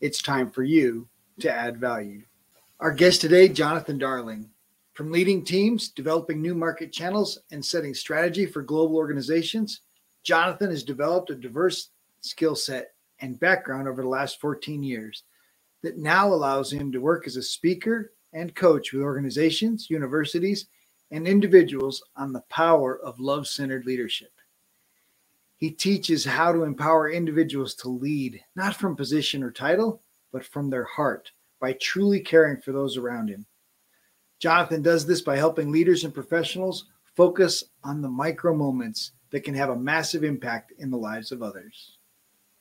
it's time for you to add value. Our guest today, Jonathan Darling. From leading teams, developing new market channels, and setting strategy for global organizations, Jonathan has developed a diverse skill set and background over the last 14 years that now allows him to work as a speaker and coach with organizations, universities, and individuals on the power of love centered leadership. He teaches how to empower individuals to lead, not from position or title, but from their heart by truly caring for those around him. Jonathan does this by helping leaders and professionals focus on the micro moments that can have a massive impact in the lives of others.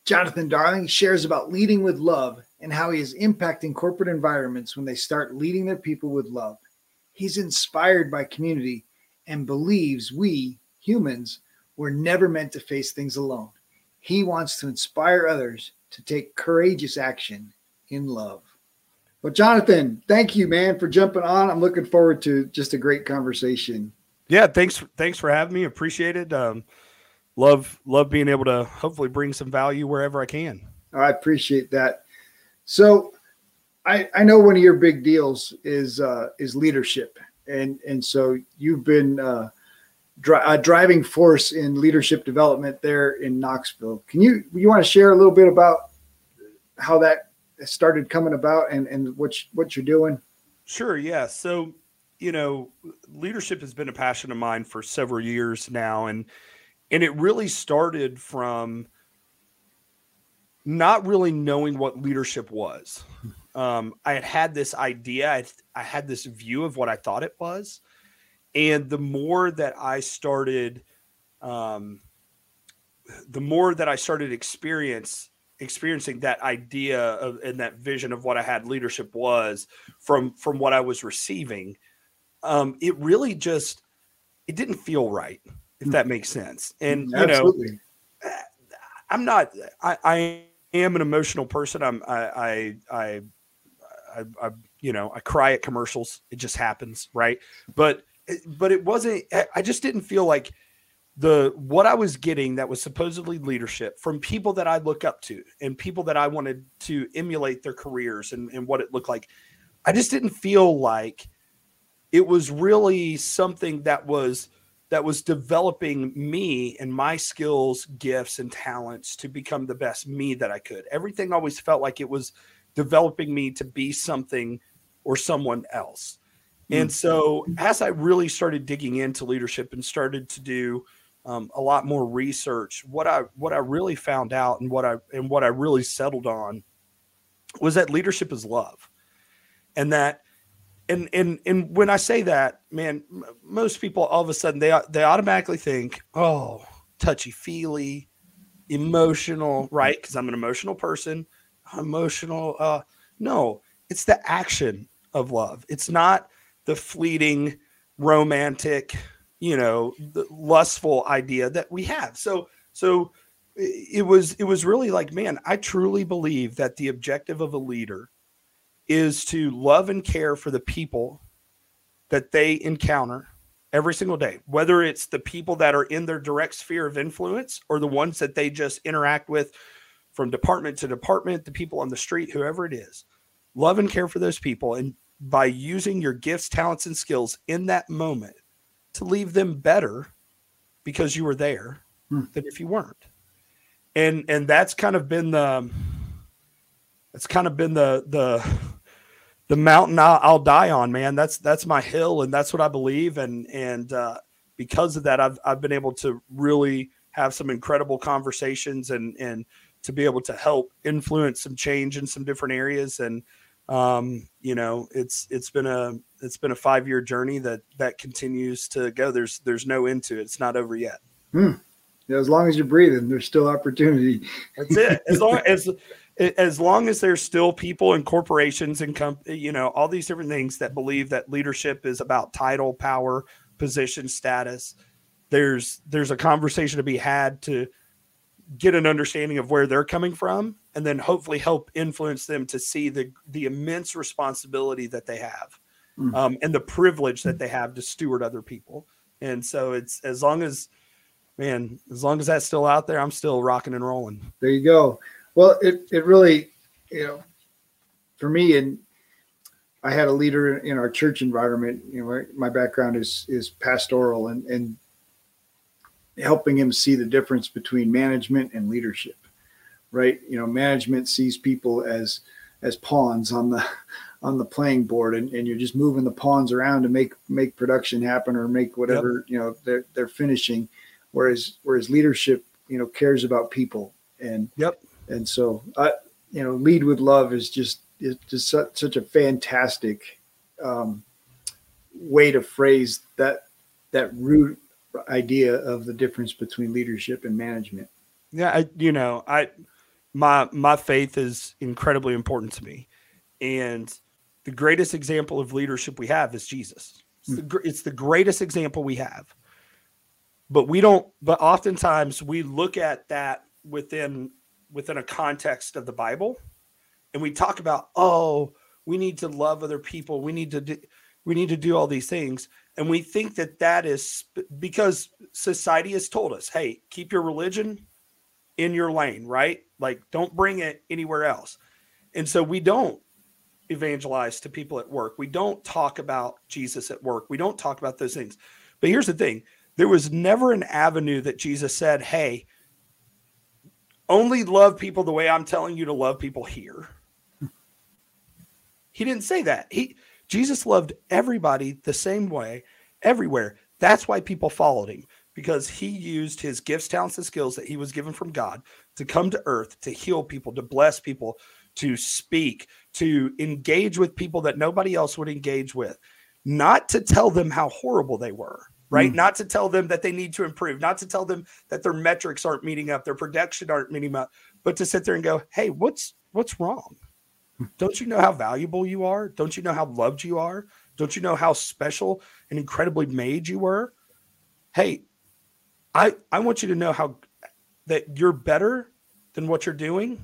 Jonathan Darling shares about leading with love and how he is impacting corporate environments when they start leading their people with love. He's inspired by community and believes we, humans, we're never meant to face things alone. He wants to inspire others to take courageous action in love. Well, Jonathan, thank you, man, for jumping on. I'm looking forward to just a great conversation. Yeah, thanks. Thanks for having me. Appreciate it. Um, love love being able to hopefully bring some value wherever I can. I appreciate that. So, I I know one of your big deals is uh, is leadership, and and so you've been uh, dri- a driving force in leadership development there in Knoxville. Can you you want to share a little bit about how that started coming about and and what you, what you're doing? Sure. Yeah. So you know, leadership has been a passion of mine for several years now, and and it really started from not really knowing what leadership was. Um, I had had this idea, I, I had this view of what I thought it was, and the more that I started, um, the more that I started experience experiencing that idea of and that vision of what I had leadership was from from what I was receiving, um, it really just it didn't feel right, if hmm. that makes sense. And Absolutely. you know, I'm not. I, I am an emotional person. I'm. I. I. I I, I, you know, I cry at commercials. It just happens, right? But but it wasn't i just didn't feel like the what i was getting that was supposedly leadership from people that i look up to and people that i wanted to emulate their careers and, and what it looked like. I just didn't feel like it was really something that was that was developing me and my skills gifts and talents to become the best me that i could. Everything always felt like it was developing me to be something or someone else and mm. so, as I really started digging into leadership and started to do um, a lot more research, what I what I really found out and what I and what I really settled on was that leadership is love, and that and and and when I say that, man, most people all of a sudden they they automatically think, oh, touchy feely, emotional, right? Because I'm an emotional person. Emotional. Uh, no, it's the action of love. It's not the fleeting romantic you know lustful idea that we have. So so it was it was really like man i truly believe that the objective of a leader is to love and care for the people that they encounter every single day whether it's the people that are in their direct sphere of influence or the ones that they just interact with from department to department the people on the street whoever it is. Love and care for those people. And by using your gifts, talents, and skills in that moment to leave them better because you were there hmm. than if you weren't. And and that's kind of been the that's kind of been the the the mountain I'll, I'll, die on, man. That's that's my hill, and that's what I believe. And and uh, because of that, I've I've been able to really have some incredible conversations and and to be able to help influence some change in some different areas. And um, you know, it's it's been a it's been a five year journey that that continues to go. There's there's no end to it. It's not over yet. Hmm. Yeah, as long as you're breathing, there's still opportunity. That's it. As long as as long as there's still people and corporations and com- you know all these different things that believe that leadership is about title power position status there's there's a conversation to be had to get an understanding of where they're coming from and then hopefully help influence them to see the the immense responsibility that they have mm. um, and the privilege that they have to steward other people. And so it's as long as man as long as that's still out there i'm still rocking and rolling. There you go. Well it, it really you know for me and i had a leader in our church environment you know my background is is pastoral and and helping him see the difference between management and leadership right? You know management sees people as as pawns on the on the playing board and, and you're just moving the pawns around to make make production happen or make whatever yep. you know they're they're finishing. Whereas whereas leadership you know cares about people and yep. and so i you know lead with love is just is just such, such a fantastic um, way to phrase that that root idea of the difference between leadership and management. Yeah, I, you know, I my my faith is incredibly important to me, and the greatest example of leadership we have is Jesus. It's the, hmm. it's the greatest example we have. But we don't. But oftentimes we look at that within within a context of the Bible, and we talk about, oh, we need to love other people. We need to do, we need to do all these things and we think that that is because society has told us, hey, keep your religion in your lane, right? Like, don't bring it anywhere else. And so we don't evangelize to people at work. We don't talk about Jesus at work. We don't talk about those things. But here's the thing there was never an avenue that Jesus said, hey, only love people the way I'm telling you to love people here. Hmm. He didn't say that. He Jesus loved everybody the same way everywhere. That's why people followed him because he used his gifts, talents, and skills that he was given from God to come to earth to heal people, to bless people, to speak, to engage with people that nobody else would engage with, not to tell them how horrible they were, right? Mm. Not to tell them that they need to improve, not to tell them that their metrics aren't meeting up, their production aren't meeting up, but to sit there and go, "Hey, what's what's wrong?" Don't you know how valuable you are? Don't you know how loved you are? Don't you know how special and incredibly made you were? Hey, I I want you to know how that you're better than what you're doing.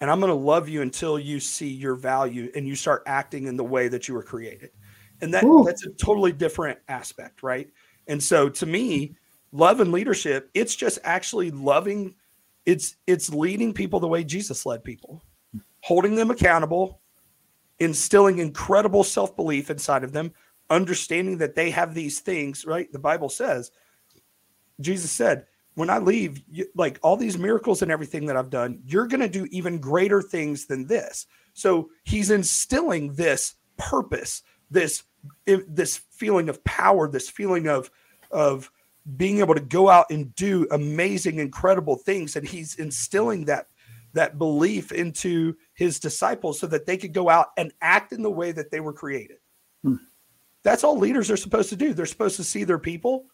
And I'm going to love you until you see your value and you start acting in the way that you were created. And that Ooh. that's a totally different aspect, right? And so to me, love and leadership, it's just actually loving it's it's leading people the way Jesus led people holding them accountable, instilling incredible self belief inside of them, understanding that they have these things, right? The Bible says, Jesus said, when I leave, you, like all these miracles and everything that I've done, you're going to do even greater things than this. So he's instilling this purpose, this this feeling of power, this feeling of of being able to go out and do amazing, incredible things, and he's instilling that that belief into his disciples so that they could go out and act in the way that they were created. Hmm. That's all leaders are supposed to do. They're supposed to see their people,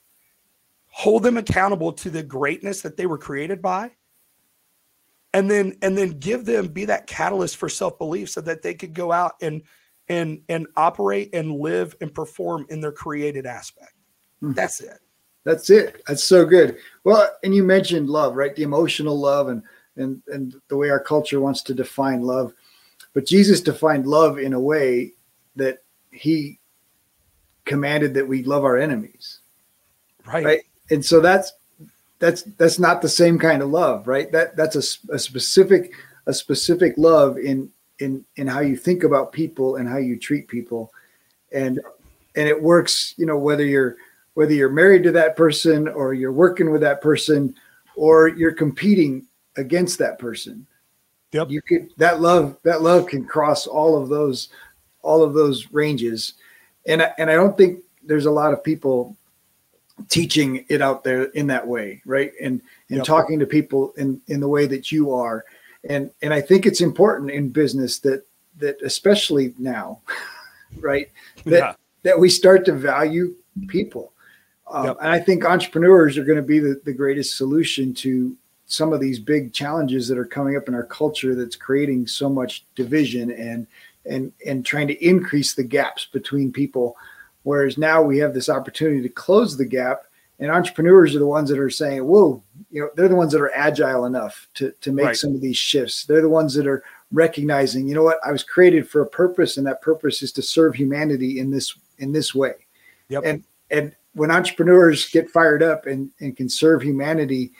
hold them accountable to the greatness that they were created by, and then and then give them be that catalyst for self-belief so that they could go out and and and operate and live and perform in their created aspect. Hmm. That's it. That's it. That's so good. Well, and you mentioned love, right? The emotional love and and and the way our culture wants to define love. But jesus defined love in a way that he commanded that we love our enemies. Right. Right? And so that's that's that's not the same kind of love right? That that's a, a specific a specific love in in in how you think about people and how you treat people. And and it works you know whether you're whether you're married to that person or you're working with that person or you're competing against that person. Yep. You could that love that love can cross all of those all of those ranges. And I, and I don't think there's a lot of people teaching it out there in that way, right? And and yep. talking to people in in the way that you are. And and I think it's important in business that that especially now, right? That yeah. that we start to value people. Um, yep. And I think entrepreneurs are going to be the, the greatest solution to some of these big challenges that are coming up in our culture that's creating so much division and and and trying to increase the gaps between people whereas now we have this opportunity to close the gap and entrepreneurs are the ones that are saying whoa you know they're the ones that are agile enough to to make right. some of these shifts they're the ones that are recognizing you know what i was created for a purpose and that purpose is to serve humanity in this in this way yep. and and when entrepreneurs get fired up and, and can serve humanity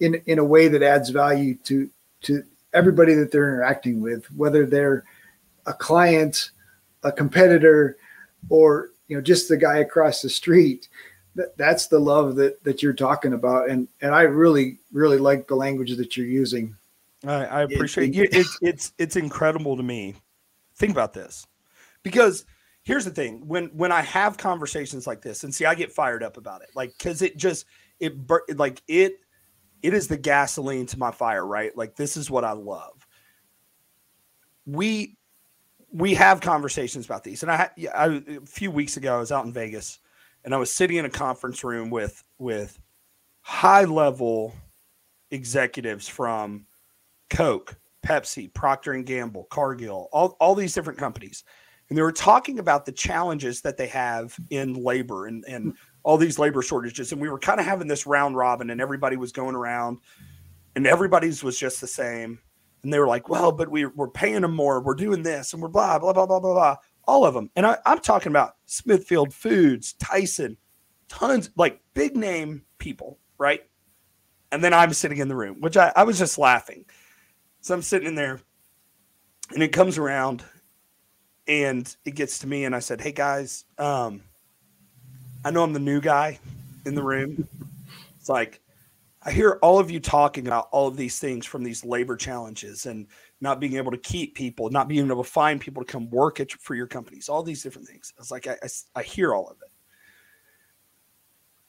in in a way that adds value to to everybody that they're interacting with, whether they're a client, a competitor, or you know just the guy across the street. That, that's the love that that you're talking about, and and I really really like the language that you're using. I, I appreciate it, you. It's it's it's incredible to me. Think about this, because here's the thing: when when I have conversations like this, and see, I get fired up about it, like because it just it like it it is the gasoline to my fire, right? Like this is what I love. We we have conversations about these, and I, I a few weeks ago I was out in Vegas, and I was sitting in a conference room with with high level executives from Coke, Pepsi, Procter and Gamble, Cargill, all all these different companies, and they were talking about the challenges that they have in labor and and all these labor shortages. And we were kind of having this round robin, and everybody was going around, and everybody's was just the same. And they were like, well, but we, we're paying them more. We're doing this, and we're blah, blah, blah, blah, blah, blah. All of them. And I, I'm talking about Smithfield Foods, Tyson, tons, like big name people, right? And then I'm sitting in the room, which I, I was just laughing. So I'm sitting in there, and it comes around, and it gets to me, and I said, hey guys, um, I know I'm the new guy in the room. It's like I hear all of you talking about all of these things from these labor challenges and not being able to keep people, not being able to find people to come work at, for your companies, all these different things. I was like, I, I, I hear all of it.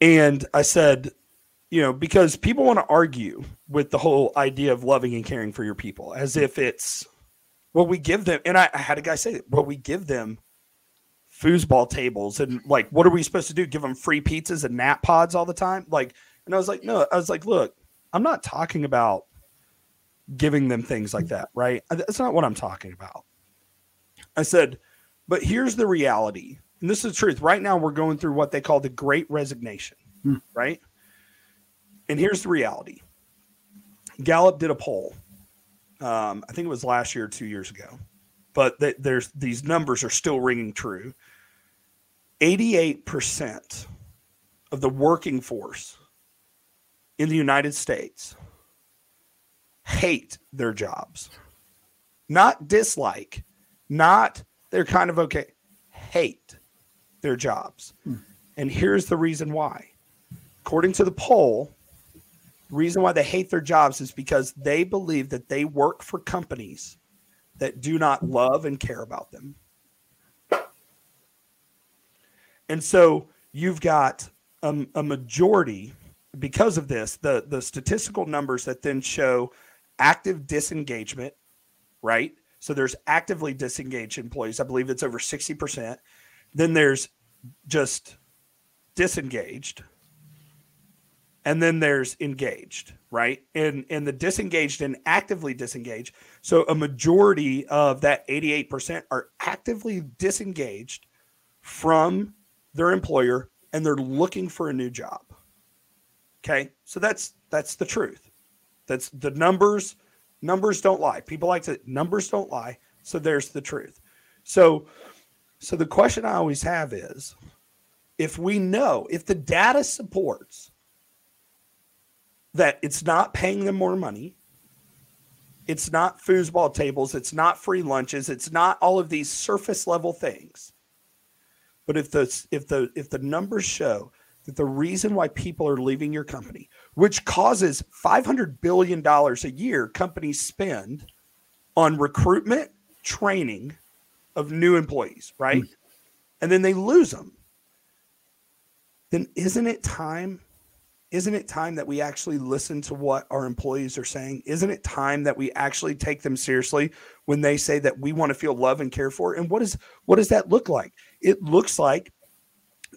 And I said, you know, because people want to argue with the whole idea of loving and caring for your people as if it's what we give them. And I, I had a guy say, what we give them foosball tables and like what are we supposed to do? Give them free pizzas and nap pods all the time? Like and i was like no i was like look i'm not talking about giving them things like that right? That's not what i'm talking about. I said but here's the reality and this is the truth. Right now we're going through what they call the great resignation hmm. right? And here's the reality. Gallup did a poll um, i think it was last year or two years ago but th- there's these numbers are still ringing true 88% of the working force in the United States hate their jobs. Not dislike, not they're kind of okay, hate their jobs. Hmm. And here's the reason why. According to the poll, the reason why they hate their jobs is because they believe that they work for companies that do not love and care about them. And so you've got a, a majority because of this, the, the statistical numbers that then show active disengagement, right? So there's actively disengaged employees. I believe it's over 60%. Then there's just disengaged. And then there's engaged, right? And and the disengaged and actively disengaged. So a majority of that 88% are actively disengaged from their employer and they're looking for a new job. Okay? So that's that's the truth. That's the numbers numbers don't lie. People like to numbers don't lie. So there's the truth. So so the question I always have is if we know if the data supports that it's not paying them more money, it's not foosball tables, it's not free lunches, it's not all of these surface level things but if the if the if the numbers show that the reason why people are leaving your company, which causes five hundred billion dollars a year, companies spend on recruitment, training of new employees, right? Mm-hmm. And then they lose them. Then isn't it time isn't it time that we actually listen to what our employees are saying? Isn't it time that we actually take them seriously when they say that we want to feel love and care for? And what is what does that look like? It looks like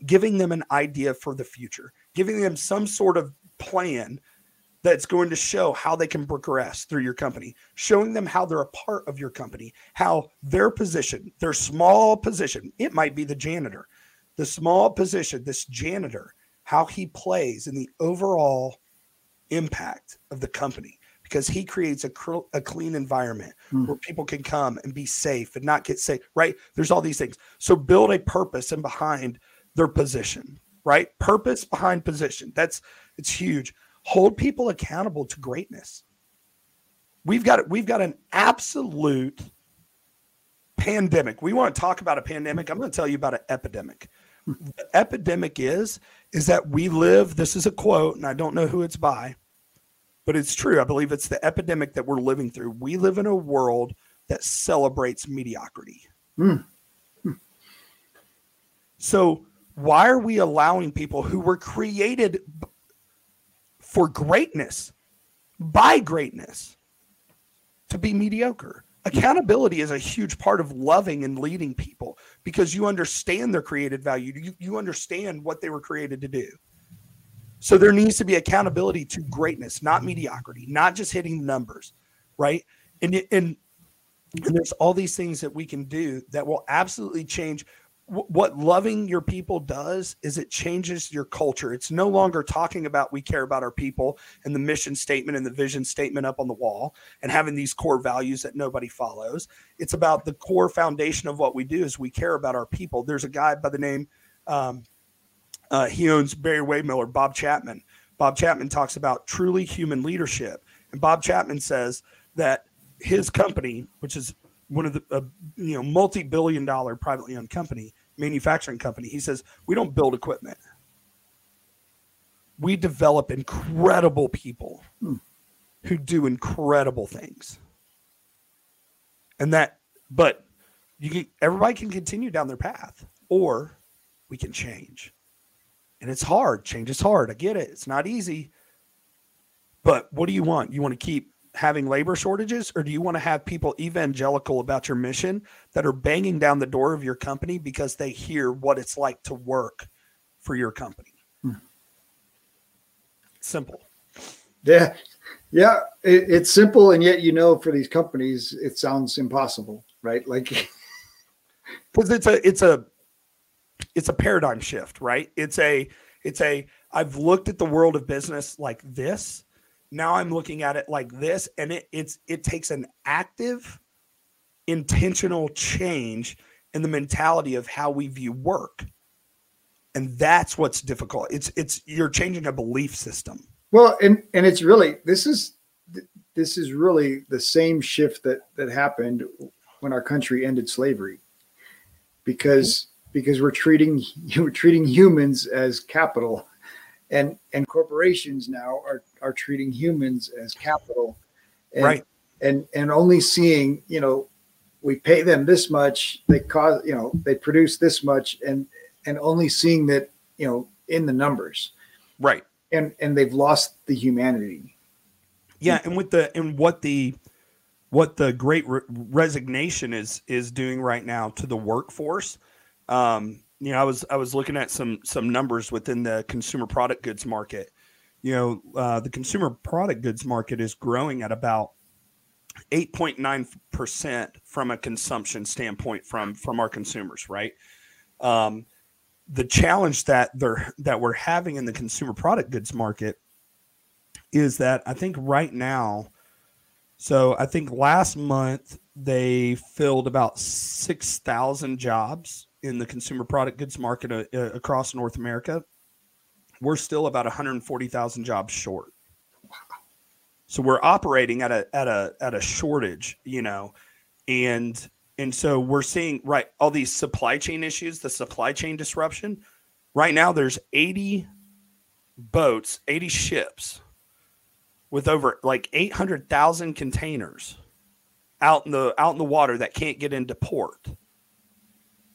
giving them an idea for the future, giving them some sort of plan that's going to show how they can progress through your company, showing them how they're a part of your company, how their position, their small position, it might be the janitor, the small position, this janitor, how he plays in the overall impact of the company because he creates a, cr- a clean environment mm. where people can come and be safe and not get sick, right? There's all these things. So build a purpose and behind their position, right? Purpose behind position. That's it's huge hold people accountable to greatness. We've got we've got an absolute pandemic. We want to talk about a pandemic. I'm going to tell you about an epidemic. The epidemic is is that we live. This is a quote, and I don't know who it's by, but it's true. I believe it's the epidemic that we're living through. We live in a world that celebrates mediocrity. Mm. So why are we allowing people who were created for greatness by greatness to be mediocre. Accountability is a huge part of loving and leading people because you understand their created value. You, you understand what they were created to do. So there needs to be accountability to greatness, not mediocrity, not just hitting numbers, right? And, and and there's all these things that we can do that will absolutely change what loving your people does is it changes your culture. It's no longer talking about we care about our people and the mission statement and the vision statement up on the wall and having these core values that nobody follows. It's about the core foundation of what we do is we care about our people. There's a guy by the name, um, uh, he owns Barry-Wehmiller, Bob Chapman. Bob Chapman talks about truly human leadership. And Bob Chapman says that his company, which is one of the uh, you know multi-billion dollar privately owned company manufacturing company he says we don't build equipment we develop incredible people hmm. who do incredible things and that but you can, everybody can continue down their path or we can change and it's hard. Change is hard. I get it. It's not easy. But what do you want? You want to keep having labor shortages or do you want to have people evangelical about your mission that are banging down the door of your company because they hear what it's like to work for your company? Hmm. simple. Yeah. Yeah it, it's simple and yet you know for these companies it sounds impossible right? Like because it's a it's a it's a paradigm shift right it's a it's a i've looked at the world of business like this now I'm looking at it like this, and it it's it takes an active, intentional change in the mentality of how we view work. And that's what's difficult. It's it's you're changing a belief system. Well, and and it's really this is this is really the same shift that that happened when our country ended slavery. Because because we're treating we're treating humans as capital. And and corporations now are are treating humans as capital. And, right. and and only seeing you know we pay them this much they cause you know they produce this much and and only seeing that you know in the numbers. Right. And and they've lost the humanity. Yeah and with the and what the what the great re- resignation is is doing right now to the workforce um you know, I was I was looking at some some numbers within the consumer product goods market. You know, uh, the consumer product goods market is growing at about 8.9 percent from a consumption standpoint from from our consumers, right? Um, the challenge that they're that we're having in the consumer product goods market is that I think right now, so I think last month they filled about six thousand jobs in the consumer product goods market uh, uh, across North America, we're still about 140,000 jobs short. So we're operating at a at a at a shortage, you know, and and so we're seeing right all these supply chain issues, the supply chain disruption. Right now, there's 80 boats, 80 ships with over like 800,000 containers out in the out in the water that can't get into port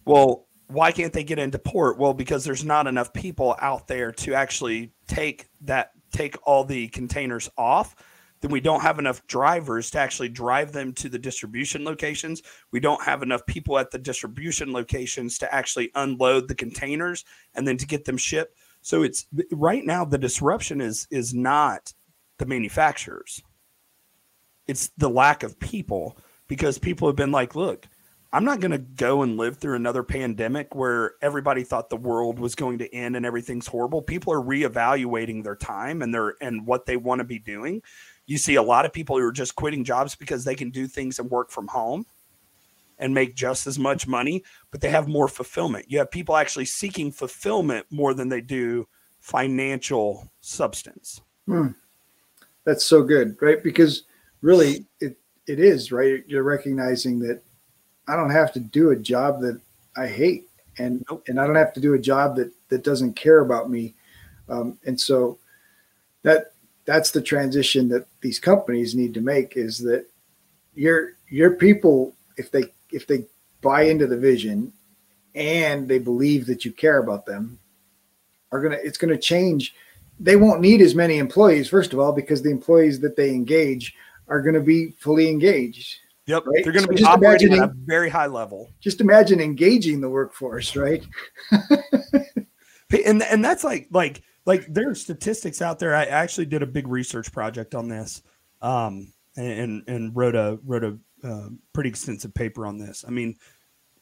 well, why can't they get into port? Well, because there's not enough people out there to actually take that take all the containers off. Then we don't have enough drivers to actually drive them to the distribution locations. We don't have enough people at the distribution locations to actually unload the containers and then to get them shipped. So it's right now the disruption is is not the manufacturers. It's the lack of people because people have been like, look, I'm not going to go and live through another pandemic where everybody thought the world was going to end and everything's horrible. People are reevaluating their time and their and what they want to be doing. You see a lot of people who are just quitting jobs because they can do things and work from home and make just as much money, but they have more fulfillment. You have people actually seeking fulfillment more than they do financial substance. Hmm. That's so good, right? Because really it it is, right? You're recognizing that I don't have to do a job that I hate, and nope. and I don't have to do a job that that doesn't care about me, um, and so that that's the transition that these companies need to make is that your your people if they if they buy into the vision and they believe that you care about them are gonna it's gonna change. They won't need as many employees first of all because the employees that they engage are going to be fully engaged Yep. Right? They're going to so be operating at a very high level. Just imagine engaging the workforce, right? and and that's like like like there are statistics out there. I actually did a big research project on this, um, and and wrote a wrote a uh, pretty extensive paper on this. I mean,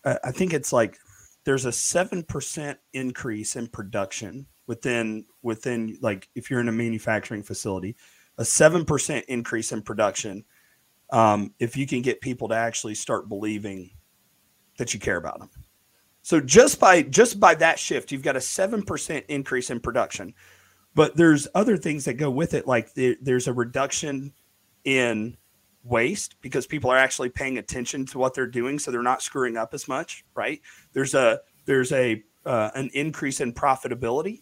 I, I think it's like there's a seven percent increase in production within within like if you're in a manufacturing facility, a seven percent increase in production um, if you can get people to actually start believing that you care about them. So just by just by that shift, you've got a seven percent increase in production. But there's other things that go with it, like the, there's a reduction in waste because people are actually paying attention to what they're doing, so they're not screwing up as much, right? There's a there's a uh, an increase in profitability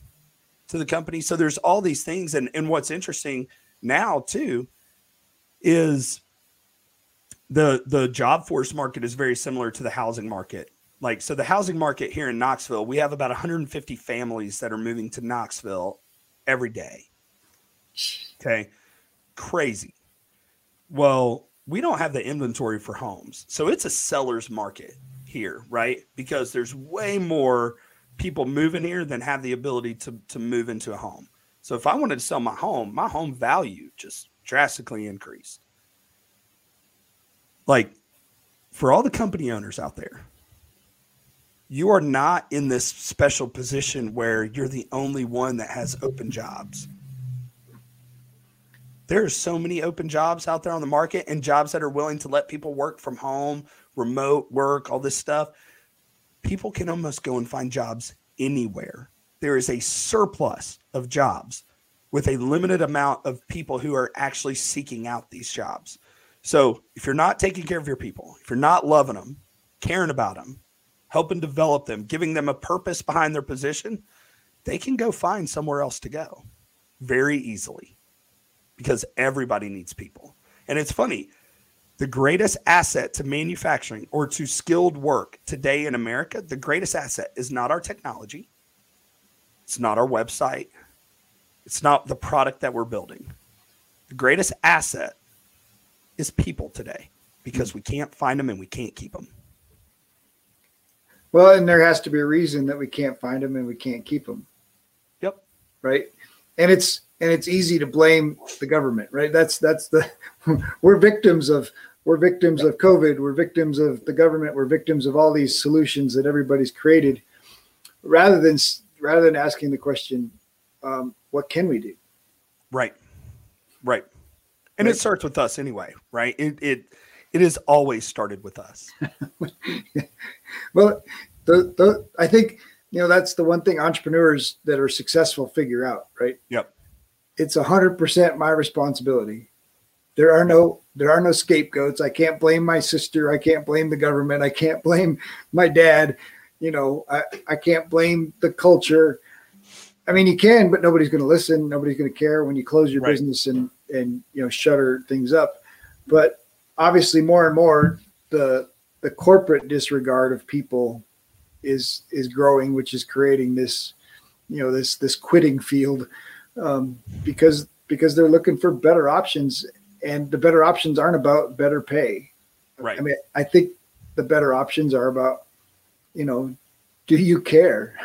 to the company. So there's all these things, and and what's interesting now too is the the job force market is very similar to the housing market. Like so the housing market here in Knoxville, we have about 150 families that are moving to Knoxville every day. Okay. Crazy. Well, we don't have the inventory for homes. So it's a seller's market here, right? Because there's way more people moving here than have the ability to to move into a home. So if I wanted to sell my home, my home value just drastically increased like for all the company owners out there, you are not in this special position where you're the only one that has open jobs. There are so many open jobs out there on the market and jobs that are willing to let people work from home, remote work, all this stuff. People can almost go and find jobs anywhere. There is a surplus of jobs with a limited amount of people who are actually seeking out these jobs. So if you're not taking care of your people, if you're not loving them, caring about them, helping develop them, giving them a purpose behind their position, they can go find somewhere else to go very easily because everybody needs people. And it's funny, the greatest asset to manufacturing or to skilled work today in America, the greatest asset is not our technology. It's not our website. It's not the product that we're building. The greatest asset is people today because we can't find them and we can't keep them. Well, and there has to be a reason that we can't find them and we can't keep them. Yep. Right. And it's and it's easy to blame the government, right? That's that's the we're victims of we're victims of COVID, we're victims of the government, we're victims of all these solutions that everybody's created, rather than rather than asking the question, um, what can we do? Right. Right and right. it starts with us anyway, right? It it it has always started with us. well, the the I think you know that's the one thing entrepreneurs that are successful figure out, right? Yep. It's a hundred percent my responsibility. There are no there are no scapegoats. I can't blame my sister. I can't blame the government. I can't blame my dad. You know, I, I can't blame the culture. I mean, you can, but nobody's going to listen. Nobody's going to care when you close your right. business and and you know shutter things up. But obviously, more and more the the corporate disregard of people is is growing, which is creating this you know this this quitting field um, because because they're looking for better options, and the better options aren't about better pay. Right. I mean, I think the better options are about you know, do you care?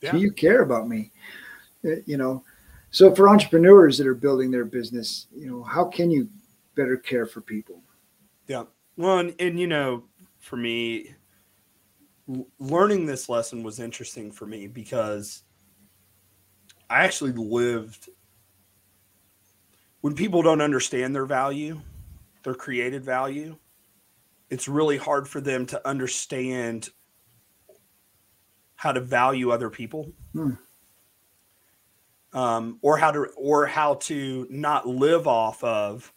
Yeah. Do you care about me? You know, So for entrepreneurs that are building their business, you know, how can you better care for people? Yeah. Well, and, and you know, for me, learning this lesson was interesting for me because I actually lived when people don't understand their value, their created value, it's really hard for them to understand how to value other people. Hmm. Um, or how to or how to not live off of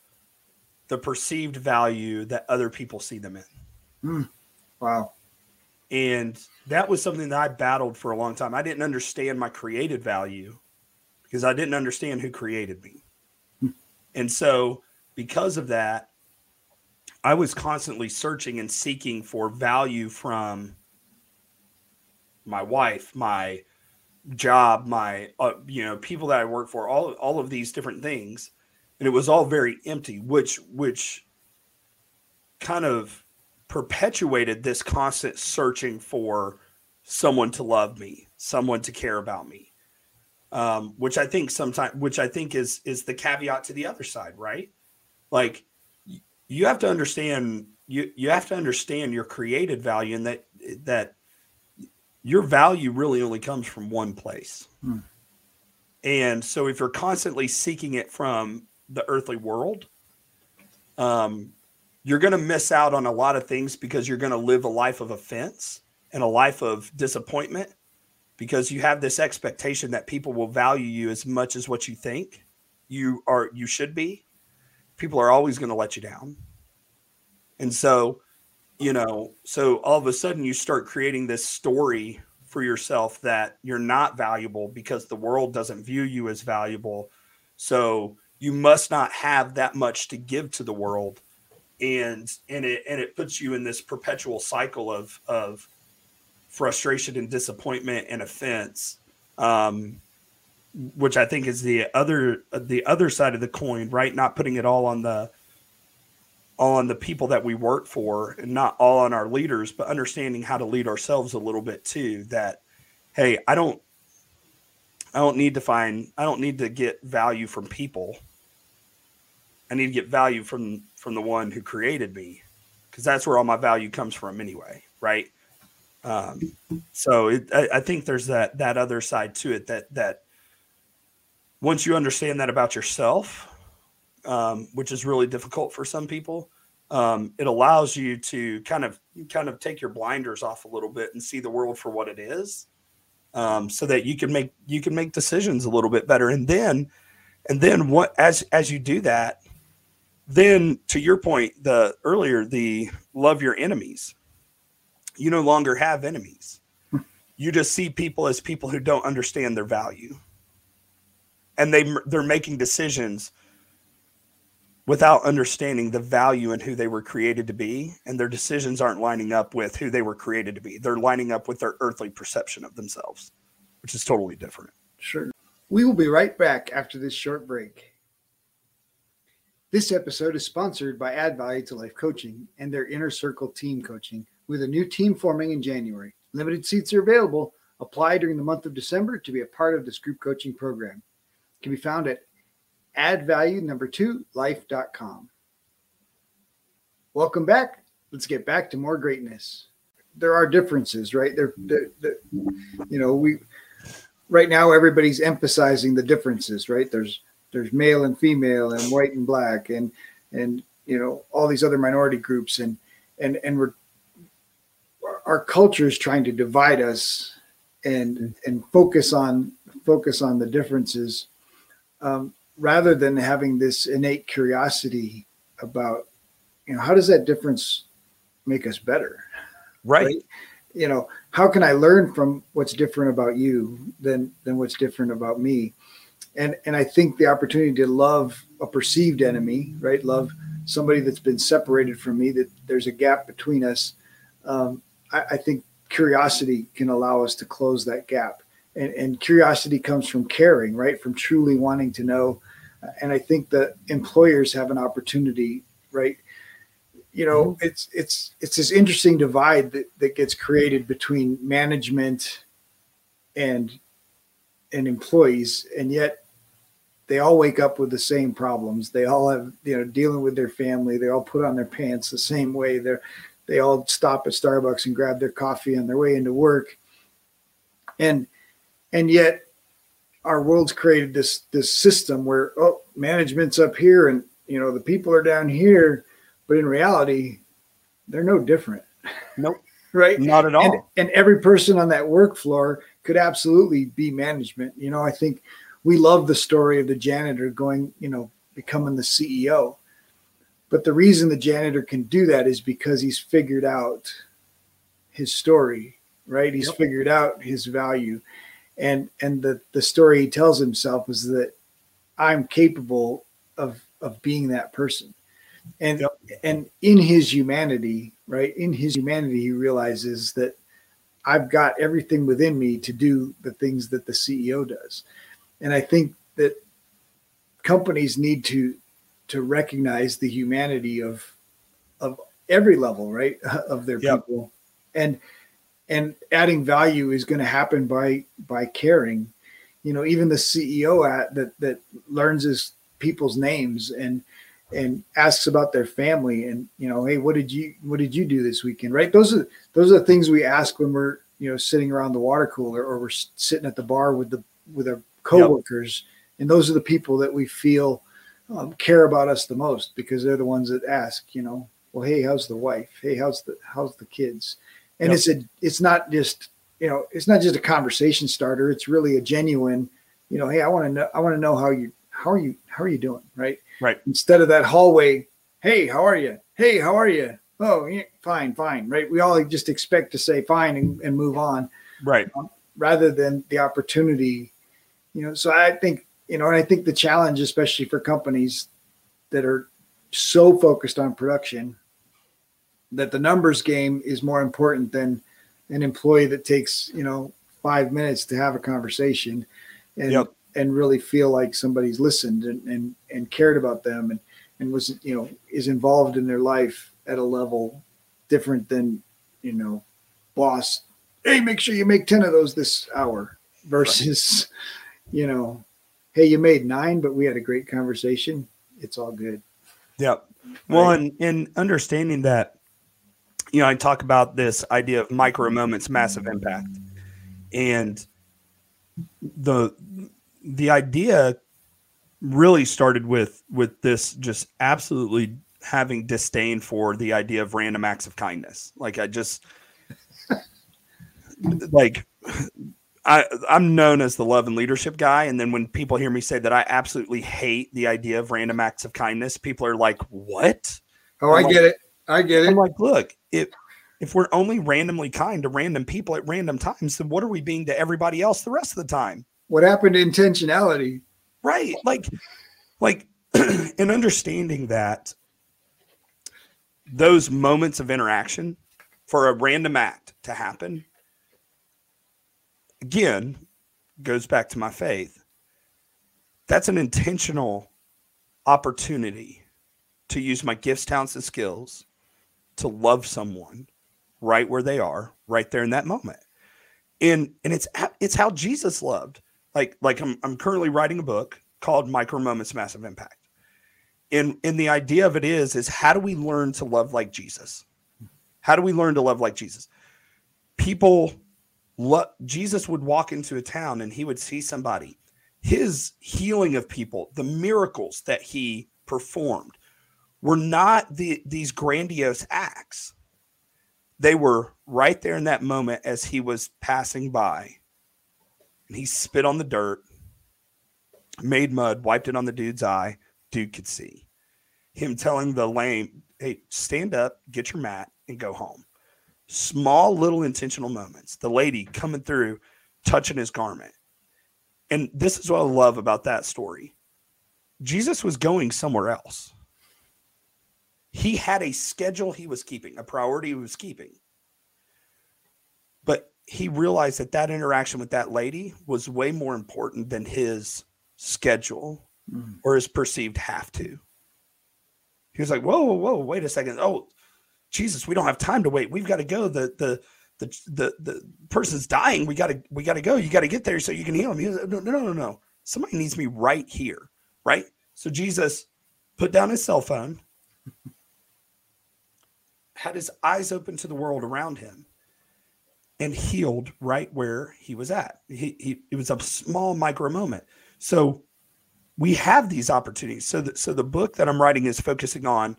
the perceived value that other people see them in. Hmm. Wow. And that was something that I battled for a long time. I didn't understand my created value because I didn't understand who created me. Hmm. And so, because of that, I was constantly searching and seeking for value from my wife, my job, my uh, you know people that I work for, all all of these different things, and it was all very empty, which which kind of perpetuated this constant searching for someone to love me, someone to care about me um, which I think sometimes, which I think is is the caveat to the other side, right? Like you have to understand you you have to understand your created value and that that your value really only comes from one place. Hmm. And so if you're constantly seeking it from the earthly world, um, you're going to miss out on a lot of things because you're going to live a life of offense and a life of disappointment because you have this expectation that people will value you as much as what you think you are you should be people are always going to let you down and so you know so all of a sudden you start creating this story for yourself that you're not valuable because the world doesn't view you as valuable so you must not have that much to give to the world and and it and it puts you in this perpetual cycle of of frustration and disappointment and offense, um, which I think is the other the other side of the coin, right? Not putting it all on the on the people that we work for and not all on our leaders, but understanding how to lead ourselves a little bit too. That hey, I don't I don't need to find I don't need to get value from people. I need to get value from from the one who created me because that's where all my value comes from anyway, right? Um, so it, I, I, think there's that that other side to it that that once you understand that about yourself, um, which is really difficult for some people, um, it allows you to kind of kind of take your blinders off a little bit and see the world for what it is, um, so that you can make you can make decisions a little bit better. And then, and then what as as you do that, then to your point, the earlier the love your enemies you no longer have enemies. you just see people as people who don't understand their value. And they they're making decisions without understanding the value and who they were created to be and their decisions aren't lining up with who they were created to be. They're lining up with their earthly perception of themselves, which is totally different. Sure. We will be right back after this short break. This episode is sponsored by Add Value to Life Coaching and their Inner Circle Team Coaching with a new team forming in January. Limited seats are available. Apply during the month of December to be a part of this group coaching program. It can be found at addvalue number two life.com. Welcome back. Let's get back to more greatness. There are differences, right? There, you know, we right now everybody's emphasizing the differences, right? There's there's male and female and white and black and and you know all these other minority groups and and and we're our culture is trying to divide us and and focus on focus on the differences um, rather than having this innate curiosity about you know how does that difference make us better? Right, right? you know how can i learn from what's different about you than than what's different about me? And and i think the opportunity to love a perceived enemy right? Love somebody that's been separated from me that there's a gap between us. Um, I, I think curiosity can allow us to close that gap. And, and, curiosity comes from caring, right? From truly wanting to know. And I think that employers have an opportunity, right? You know, mm-hmm. it's it's it's this interesting divide that, that gets created between management and and employees, and yet they all wake up with the same problems. They all have, you know, dealing with their family. They all put on their pants the same way. They're, they all stop at Starbucks and grab their coffee on their way into work. And, and yet our world's created this, this system where, oh, management's up here and, you know, the people are down here, but in reality, they're no different. Nope. right. Not at all. And, and every person on that work floor could absolutely be management. You know, I think, we love the story of the janitor going, you know, becoming the CEO. But the reason the janitor can do that is because he's figured out his story, right? He's yep. figured out his value. And and the the story he tells himself is that I'm capable of of being that person. And yep. and in his humanity, right? In his humanity he realizes that I've got everything within me to do the things that the CEO does and I think that companies need to to recognize the humanity of of every level, right, of their yep. people, and and adding value is going to happen by by caring. You know, even the CEO at that that learns his people's names and and asks about their family and you know hey what did you what did you do this weekend right those are those are the things we ask when we're you know sitting around the water cooler or we're sitting at the bar with the with a coworkers, yep. and those are the people that we feel um, care about us the most because they're the ones that ask, you know, well, hey, how's the wife? Hey, how's the how's the kids? And yep. it's a it's not just you know it's not just a conversation starter. It's really a genuine, you know, hey, I want to know I want to know how you how are you how are you doing, right? Right. Instead of that hallway, hey, how are you? Hey, how are you? Oh, yeah, fine, fine, right? We all just expect to say fine and, and move on, right? Um, rather than the opportunity you know so i think you know and i think the challenge especially for companies that are so focused on production that the numbers game is more important than an employee that takes you know five minutes to have a conversation and yep. and really feel like somebody's listened and, and and cared about them and and was you know is involved in their life at a level different than you know boss hey make sure you make 10 of those this hour versus you know, hey, you made nine, but we had a great conversation. It's all good. Yep. Well, right? and, and understanding that, you know, I talk about this idea of micro moments, massive impact. And the the idea really started with with this just absolutely having disdain for the idea of random acts of kindness. Like I just like I, I'm known as the love and leadership guy. And then when people hear me say that I absolutely hate the idea of random acts of kindness, people are like, what? Oh, I'm I like, get it. I get it. I'm like, look, if if we're only randomly kind to random people at random times, then what are we being to everybody else the rest of the time? What happened to intentionality? Right. Like, like in understanding that those moments of interaction for a random act to happen again goes back to my faith. That's an intentional opportunity to use my gifts, talents, and skills to love someone right where they are, right there in that moment. And and it's it's how Jesus loved. Like like I'm I'm currently writing a book called Micro Moments Massive Impact. And and the idea of it is is how do we learn to love like Jesus? How do we learn to love like Jesus? People Jesus would walk into a town and he would see somebody. His healing of people, the miracles that he performed, were not the, these grandiose acts. They were right there in that moment as he was passing by. And he spit on the dirt, made mud, wiped it on the dude's eye. Dude could see. Him telling the lame, hey, stand up, get your mat, and go home small little intentional moments. The lady coming through, touching his garment. And this is what I love about that story. Jesus was going somewhere else. He had a schedule he was keeping, a priority he was keeping. But he realized that that interaction with that lady was way more important than his schedule mm. or his perceived have to. He was like, whoa, whoa, whoa, wait a second. Oh, Jesus, we don't have time to wait. We've got to go. The the the the, the person's dying. We got to we got to go. You got to get there so you can heal him. He was, no, no, no, no. Somebody needs me right here. right? So Jesus put down his cell phone, had his eyes open to the world around him, and healed right where he was at. He, he it was a small micro moment. So we have these opportunities. So that so the book that I'm writing is focusing on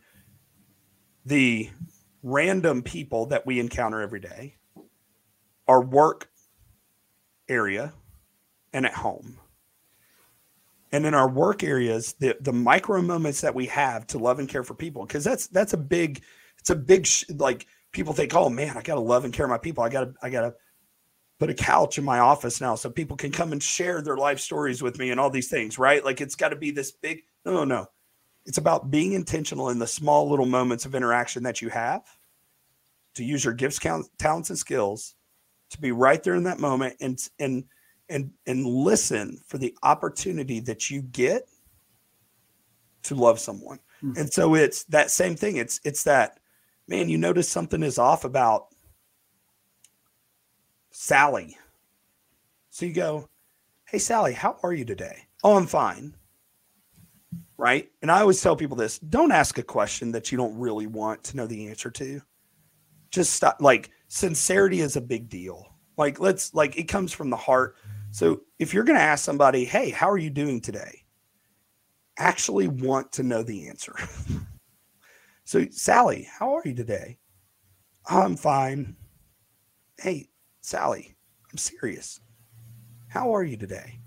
the random people that we encounter every day, our work area, and at home. And in our work areas, the the micro moments that we have to love and care for people, because that's that's a big, it's a big sh- like people think, oh man, I gotta love and care my people. I gotta I gotta put a couch in my office now so people can come and share their life stories with me and all these things, right? Like it's got to be this big. No, no, no. It's about being intentional in the small little moments of interaction that you have to use your gifts, talents, and skills to be right there in that moment and and and and listen for the opportunity that you get to love someone. Mm-hmm. And so it's that same thing. It's it's that man, you notice something is off about Sally. So you go, Hey, Sally, how are you today? Oh, I'm fine. Right. And I always tell people this don't ask a question that you don't really want to know the answer to. Just stop. Like, sincerity is a big deal. Like, let's, like, it comes from the heart. So if you're going to ask somebody, Hey, how are you doing today? Actually want to know the answer. so, Sally, how are you today? I'm fine. Hey, Sally, I'm serious. How are you today?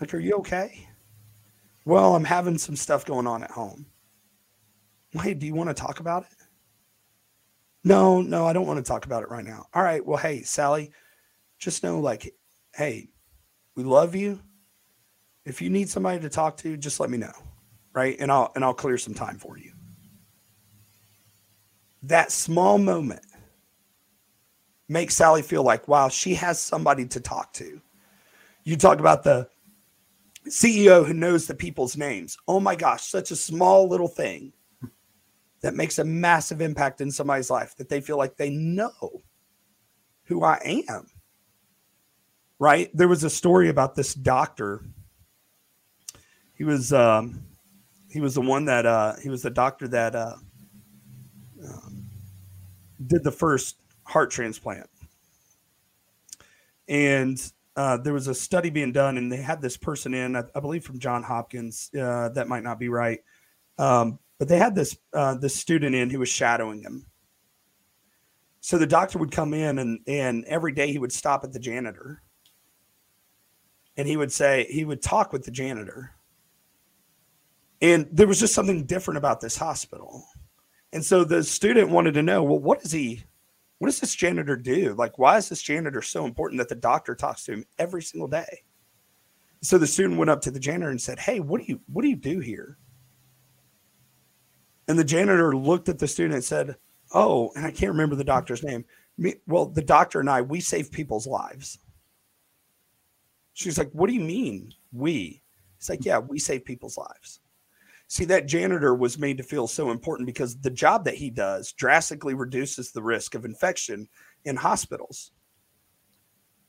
Like, are you okay? Well, I'm having some stuff going on at home. Hey, do you want to talk about it? No, no, I don't want to talk about it right now. All right. Well, hey, Sally, just know like, hey, we love you. If you need somebody to talk to, just let me know. Right. And I'll and I'll clear some time for you. That small moment makes Sally feel like, wow, she has somebody to talk to. You talk about the CEO who knows the people's names. Oh my gosh, such a small little thing that makes a massive impact in somebody's life that they feel like they know who I am. Right? There was a story about this doctor. He was um he was the one that uh he was the doctor that uh did the first heart transplant. And uh, there was a study being done, and they had this person in, I, I believe from John Hopkins. Uh, that might not be right, um, but they had this uh, this student in who was shadowing him. So the doctor would come in, and and every day he would stop at the janitor, and he would say he would talk with the janitor, and there was just something different about this hospital, and so the student wanted to know, well, what is he? what does this janitor do? Like, why is this janitor so important that the doctor talks to him every single day? So the student went up to the janitor and said, Hey, what do you what do you do here? And the janitor looked at the student and said, Oh, and I can't remember the doctor's name. Me, well, the doctor and I, we save people's lives. She's like, What do you mean, we? It's like, Yeah, we save people's lives. See, that janitor was made to feel so important because the job that he does drastically reduces the risk of infection in hospitals.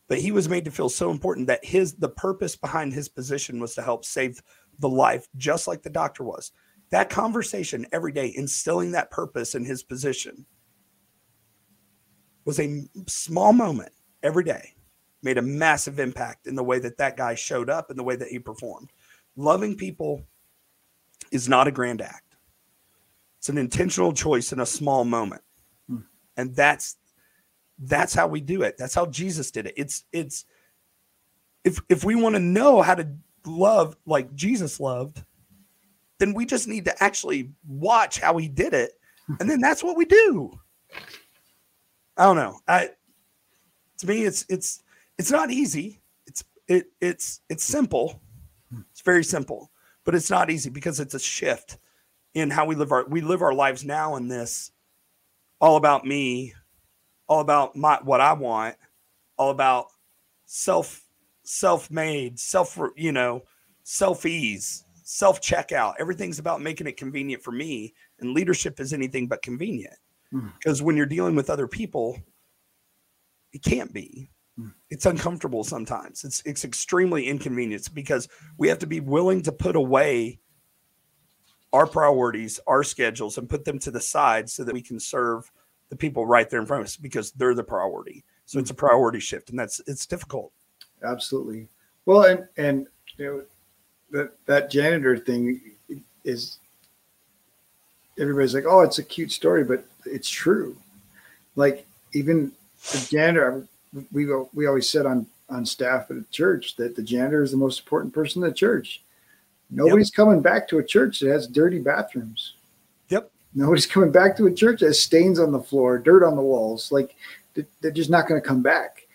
But he was made to feel so important that his the purpose behind his position was to help save the life, just like the doctor was. That conversation every day, instilling that purpose in his position, was a small moment every day, made a massive impact in the way that that guy showed up and the way that he performed. Loving people is not a grand act. It's an intentional choice in a small moment. Hmm. And that's that's how we do it. That's how Jesus did it. It's it's if if we want to know how to love like Jesus loved, then we just need to actually watch how he did it. And then that's what we do. I don't know. I to me it's it's it's not easy. It's it it's it's simple. It's very simple but it's not easy because it's a shift in how we live our we live our lives now in this all about me all about my what i want all about self self-made self you know self ease self checkout everything's about making it convenient for me and leadership is anything but convenient because mm. when you're dealing with other people it can't be Hmm. It's uncomfortable sometimes. It's it's extremely inconvenient because we have to be willing to put away our priorities, our schedules, and put them to the side so that we can serve the people right there in front of us because they're the priority. So it's a hmm. priority shift, and that's it's difficult. Absolutely. Well, and and you know that that janitor thing is everybody's like, oh, it's a cute story, but it's true. Like even the janitor, we go, we always said on on staff at a church that the janitor is the most important person in the church. Nobody's yep. coming back to a church that has dirty bathrooms. Yep. Nobody's coming back to a church that has stains on the floor, dirt on the walls. Like they're just not going to come back.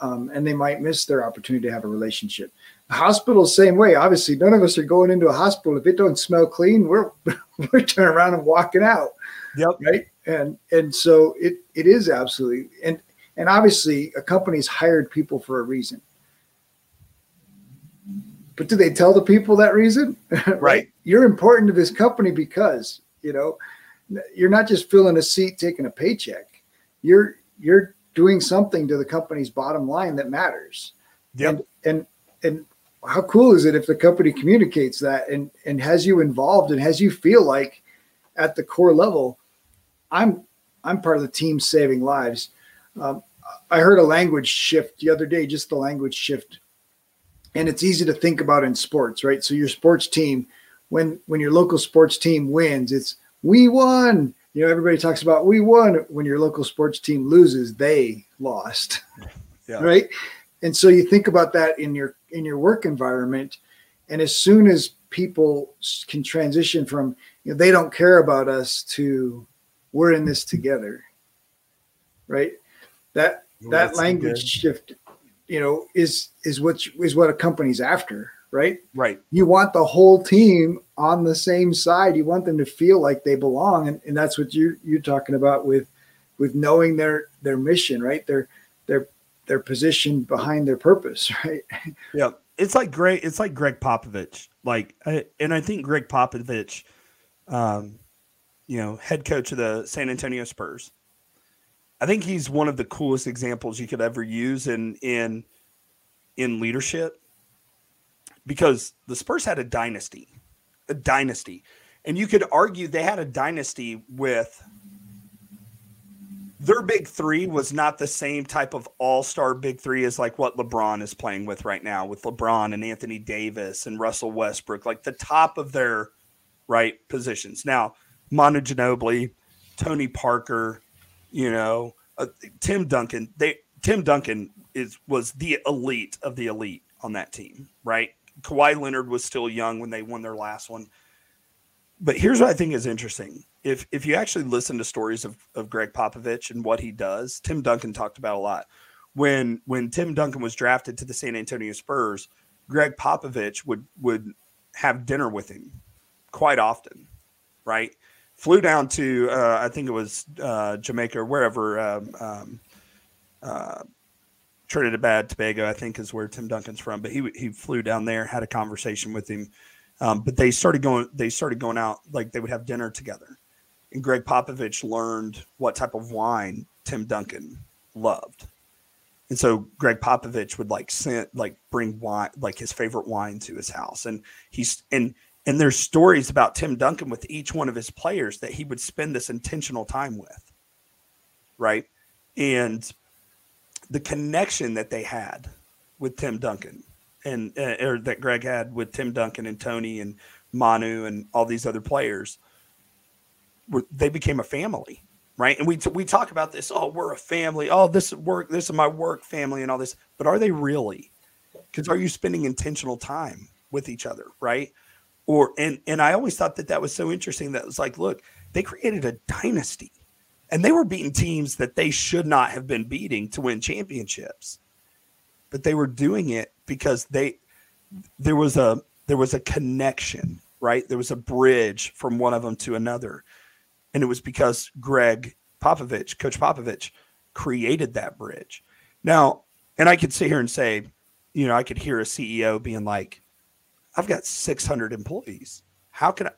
Um, and they might miss their opportunity to have a relationship. The hospital, same way. Obviously, none of us are going into a hospital if it don't smell clean. We're we're turning around and walking out. Yep. Right. And and so it it is absolutely and and obviously a company's hired people for a reason. But do they tell the people that reason? right. You're important to this company because you know you're not just filling a seat taking a paycheck. You're you're doing something to the company's bottom line that matters. Yep. And and and how cool is it if the company communicates that and and has you involved and has you feel like at the core level i'm i'm part of the team saving lives um, i heard a language shift the other day just the language shift. And it's easy to think about in sports right? So your sports team when when your local sports team wins it's we won. You know everybody talks about we won. When your local sports team loses they lost yeah. right? And so you think about that in your in your work environment. And as soon as people can transition from you know they don't care about us to we're in this together right that well, that language good. shift you know is is what is what a company's after right right you want the whole team on the same side you want them to feel like they belong and, and that's what you you're talking about with with knowing their their mission right their their their position behind their purpose, right? Yeah, it's like great It's like Gregg Popovich. Like, and I think Gregg Popovich, um, you know, head coach of the San Antonio Spurs. I think he's one of the coolest examples you could ever use in in in leadership because the Spurs had a dynasty, a dynasty, and you could argue they had a dynasty with their big three was not the same type of all-star big three as like what LeBron is playing with right now with LeBron and Anthony Davis and Russell Westbrook, like the top of their right positions. Now, Manu Ginobili, Tony Parker, you know, uh, Tim Duncan. They Tim Duncan is was the elite of the elite on that team, right? Kawhi Leonard was still young when they won their last one. But here's what I think is interesting if if you actually listen to stories of, of Gregg Popovich and what he does, Tim Duncan talked about a lot. When when Tim Duncan was drafted to the San Antonio Spurs, Gregg Popovich would would have dinner with him quite often, right? Flew down to uh, I think it was uh, Jamaica or wherever um, um, uh, Trinidad Tobago I think is where Tim Duncan's from, but he he flew down there, had a conversation with him. Um, but they started going they started going out like they would have dinner together and Gregg Popovich learned what type of wine Tim Duncan loved. And so Gregg Popovich would like send like bring wine like his favorite wine to his house. And he's and and there's stories about Tim Duncan with each one of his players that he would spend this intentional time with. Right? And the connection that they had with Tim Duncan and uh, or that Gregg had with Tim Duncan and Tony and Manu and all these other players they became a family, right? And we t- we talk about this. Oh, we're a family. Oh, this work. This is my work family, and all this. But are they really? Because are you spending intentional time with each other, right? Or and and I always thought that that was so interesting. That was like, look, they created a dynasty, and they were beating teams that they should not have been beating to win championships, but they were doing it because they there was a there was a connection right? There was a bridge from one of them to another. And it was because Gregg Popovich, Coach Popovich, created that bridge. Now, and I could sit here and say, you know, I could hear a CEO being like, I've got 600 employees. How can I?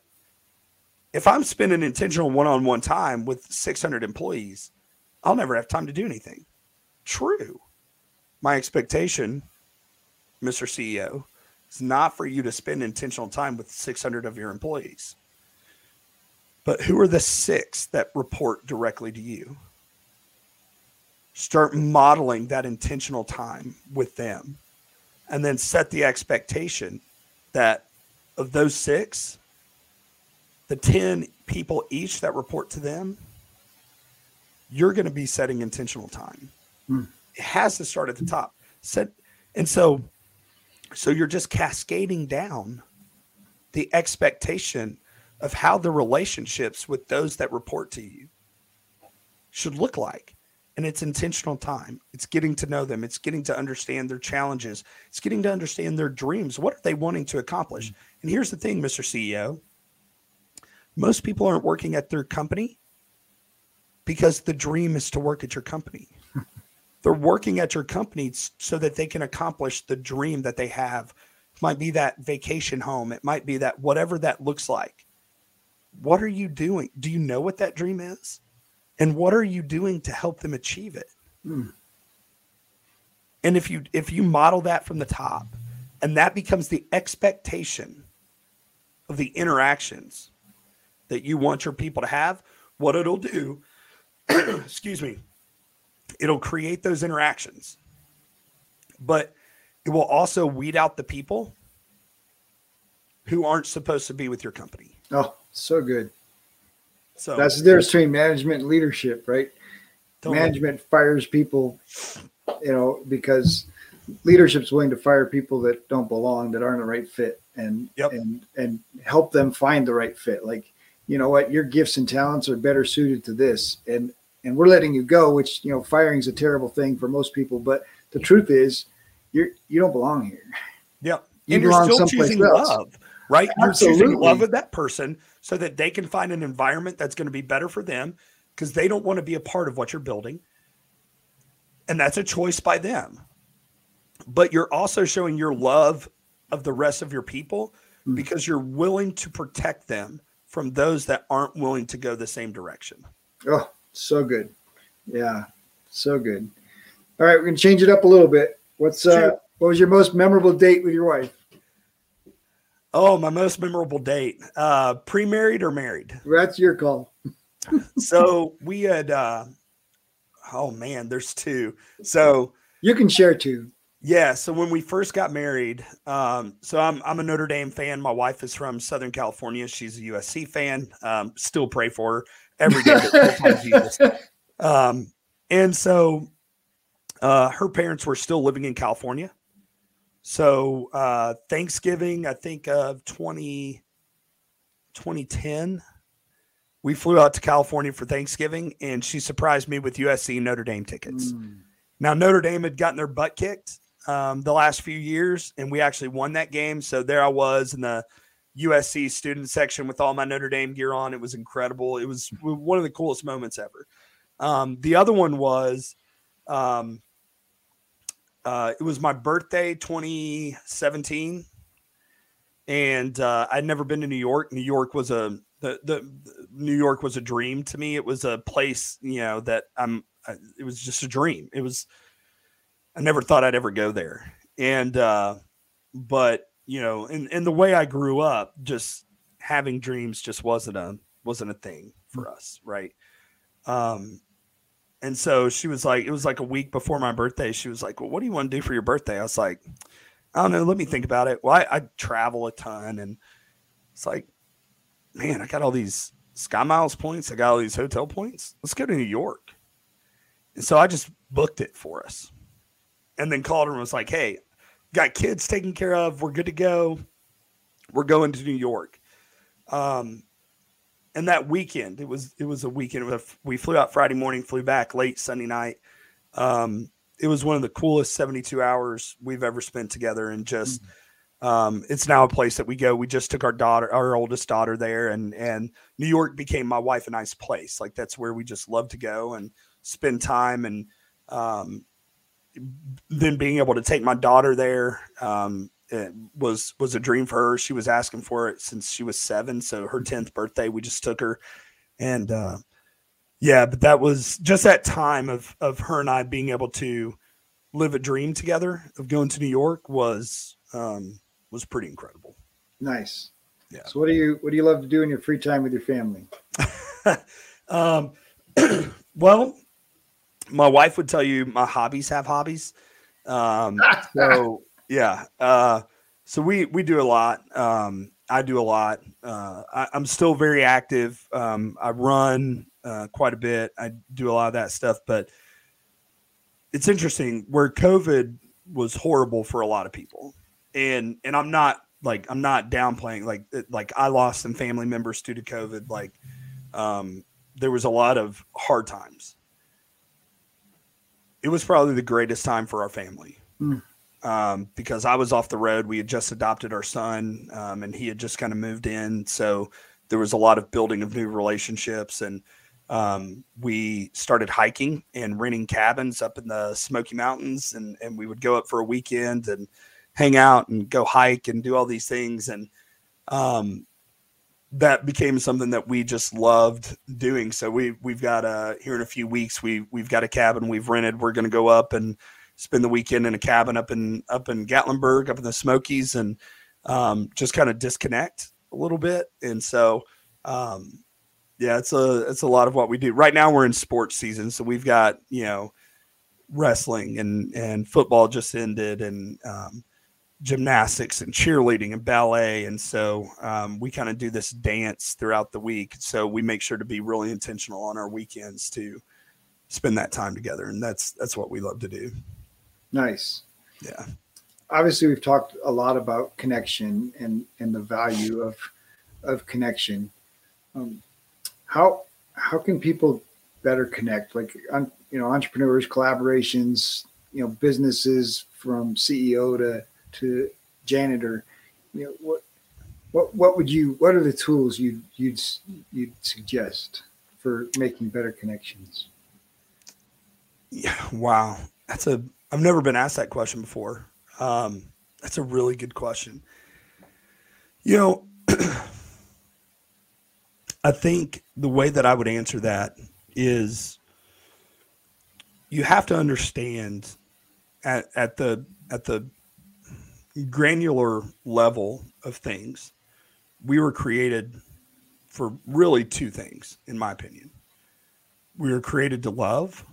If I'm spending intentional one on one time with 600 employees, I'll never have time to do anything. True. my expectation, Mr. CEO, is not for you to spend intentional time with 600 of your employees. But who are the six that report directly to you? Start modeling that intentional time with them and then set the expectation that of those six, the 10 people each that report to them, you're going to be setting intentional time. Hmm. It has to start at the top. Set and so so you're just cascading down the expectation of how the relationships with those that report to you should look like. And it's intentional time. It's getting to know them. It's getting to understand their challenges. It's getting to understand their dreams. What are they wanting to accomplish? And here's the thing, Mr. CEO most people aren't working at their company because the dream is to work at your company. They're working at your company so that they can accomplish the dream that they have. It might be that vacation home, it might be that whatever that looks like. What are you doing? Do you know what that dream is? And what are you doing to help them achieve it? Hmm. And if you if you model that from the top and that becomes the expectation of the interactions that you want your people to have, what it'll do, excuse me, it'll create those interactions. But it will also weed out the people who aren't supposed to be with your company. Oh, so good. So that's the difference between management and leadership, right? Totally. Management fires people, you know, because leadership's willing to fire people that don't belong, that aren't the right fit, and yep. and and help them find the right fit. Like, you know what, your gifts and talents are better suited to this, and and we're letting you go. Which you know, firing is a terrible thing for most people, but the truth is, you're you don't belong here. Yep, you and you're still choosing else. love, right? Absolutely. You're choosing love with that person so that they can find an environment that's going to be better for them because they don't want to be a part of what you're building. And that's a choice by them. But you're also showing your love of the rest of your people mm. because you're willing to protect them from those that aren't willing to go the same direction. Oh, so good. Yeah, so good. All right, we're gonna change it up a little bit. What's uh what was your most memorable date with your wife? Oh, my most memorable date. Uh pre-married or married? That's your call. so we had uh oh man, there's two. So you can share two. Yeah. So when we first got married, um, so I'm I'm a Notre Dame fan. My wife is from Southern California. She's a USC fan. Um, still pray for her every day. um, and so uh, her parents were still living in California. So uh, Thanksgiving, I think of 20, 2010, we flew out to California for Thanksgiving, and she surprised me with USC Notre Dame tickets. Mm. Now Notre Dame had gotten their butt kicked um, the last few years, and we actually won that game. So there I was in the USC student section with all my Notre Dame gear on. It was incredible. It was one of the coolest moments ever. Um, the other one was um, uh, it was my birthday 2017 and uh, I'd never been to New York. New York was a the, the, New York was a dream to me. It was a place, you know, that I'm. it was just a dream. It was. I never thought I'd ever go there, and uh, but you know, and and the way I grew up, just having dreams just wasn't a wasn't a thing for us, right? Um, and so she was like, it was like a week before my birthday. She was like, Well, what do you want to do for your birthday? I was like, I don't know. Let me think about it. Well, I, I travel a ton and it's like, man, I got all these Sky Miles points. I got all these hotel points. Let's go to New York. And so I just booked it for us and then called her and was like, Hey, got kids taken care of. We're good to go. We're going to New York. Um, and that weekend, it was it was a weekend. We flew out Friday morning, flew back late Sunday night. Um, it was one of the coolest 72 hours we've ever spent together, and just mm-hmm. um, it's now a place that we go. We just took our daughter, our oldest daughter, there, and and New York became my wife and I's place. Like that's where we just love to go and spend time, and um, then being able to take my daughter there um, it was was a dream for her. She was asking for it since she was seven. So her tenth birthday, we just took her, and uh, yeah, but that was just that time of of her and I being able to live a dream together of going to New York was um, was pretty incredible. Nice. Yeah. So what do you what do you love to do in your free time with your family? um, well, my wife would tell you my hobbies have hobbies. Um, so yeah, uh, so we we do a lot. Um, I do a lot. Uh, I, am still very active. Um, I run uh, quite a bit. I do a lot of that stuff, but it's interesting where COVID was horrible for a lot of people, and and I'm not like I'm not downplaying like like I lost some family members due to COVID. Like um, there was a lot of hard times. It was probably the greatest time for our family. Mm um, because I was off the road. We had just adopted our son, um, and he had just kind of moved in. So there was a lot of building of new relationships, and um, we started hiking and renting cabins up in the Smoky Mountains, and and we would go up for a weekend and hang out and go hike and do all these things, and um, that became something that we just loved doing. So we we've got a here in a few weeks we we've got a cabin we've rented. We're going to go up and spend the weekend in a cabin up in up in Gatlinburg, up in the Smokies, and um, just kind of disconnect a little bit. And so, um, yeah, it's a it's a lot of what we do. Right now, we're in sports season, so we've got you know wrestling and and football just ended, and um, gymnastics and cheerleading and ballet, and so um, we kind of do this dance throughout the week. So we make sure to be really intentional on our weekends to spend that time together, and that's that's what we love to do. Nice. Yeah. Obviously, we've talked a lot about connection and and the value of of connection. Um, how how can people better connect? Like, you know, entrepreneurs, collaborations, you know, businesses from CEO to to janitor. You know, what what what would you? What are the tools you you'd you'd suggest for making better connections? Yeah. Wow. That's a I've never been asked that question before. Um, that's a really good question. You know, I think the way that I would answer that is you have to understand at, at the at the granular level of things, we were created for really two things, in my opinion. We were created to love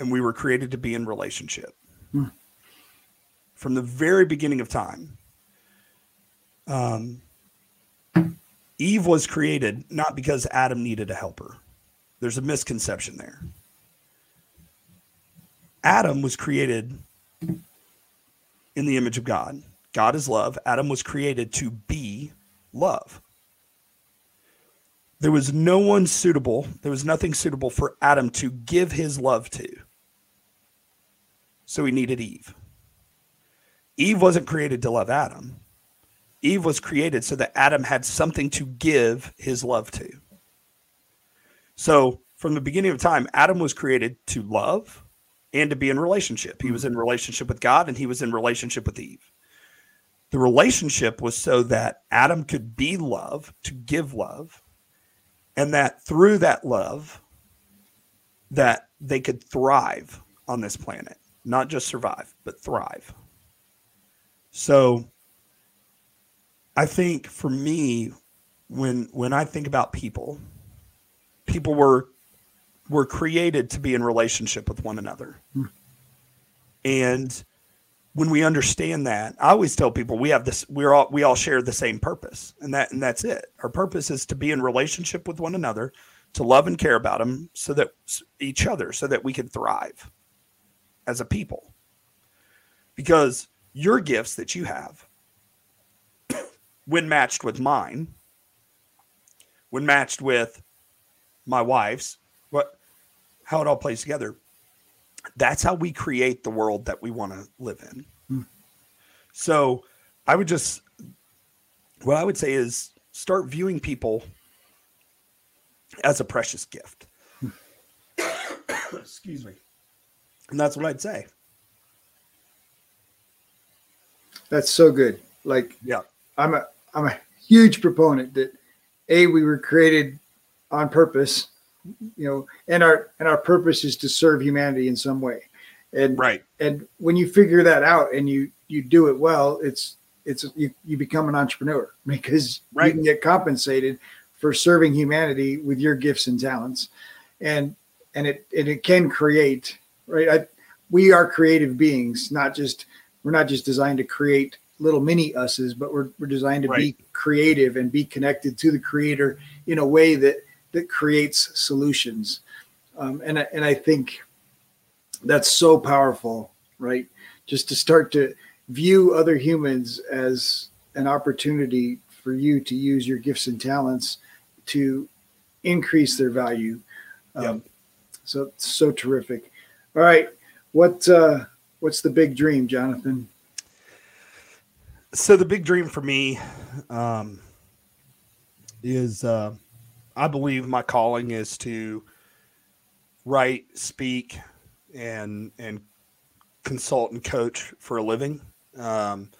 and we were created to be in relationship. Hmm. From the very beginning of time, um, Eve was created not because Adam needed a helper. There's a misconception there. Adam was created in the image of God. God is love. Adam was created to be love. There was no one suitable, there was nothing suitable for Adam to give his love to. So he needed Eve. Eve wasn't created to love Adam. Eve was created so that Adam had something to give his love to. So from the beginning of time, Adam was created to love and to be in relationship. He was in relationship with God and he was in relationship with Eve. The relationship was so that Adam could be love, to give love, and that through that love that they could thrive on this planet not just survive, but thrive. So I think for me, when when I think about people, people were were created to be in relationship with one another. Hmm. And when we understand that, I always tell people we have this we're all we all share the same purpose. And that and that's it. Our purpose is to be in relationship with one another, to love and care about them so that each other so that we can thrive as a people because your gifts that you have when matched with mine when matched with my wife's what how it all plays together that's how we create the world that we want to live in hmm. so i would just what i would say is start viewing people as a precious gift hmm. excuse me and that's what I'd say. That's so good. Like, yeah, I'm a I'm a huge proponent that a we were created on purpose, you know, and our and our purpose is to serve humanity in some way, And right. And when you figure that out and you you do it well, it's it's you, you become an entrepreneur because Right. you can get compensated for serving humanity with your gifts and talents. And and it and it can create, right? I, we are creative beings, not just we're not just designed to create little mini us's, but we're we're designed to be creative and be connected to the creator in a way that that creates solutions. Um, and I, and I think that's so powerful, right? Just to start to view other humans as an opportunity for you to use your gifts and talents to increase their value. Um, Yep. So so terrific. All right, what uh, what's the big dream, Jonathan? so the big dream for me um, is uh, I believe my calling is to write, speak, and and consult and coach for a living. Um,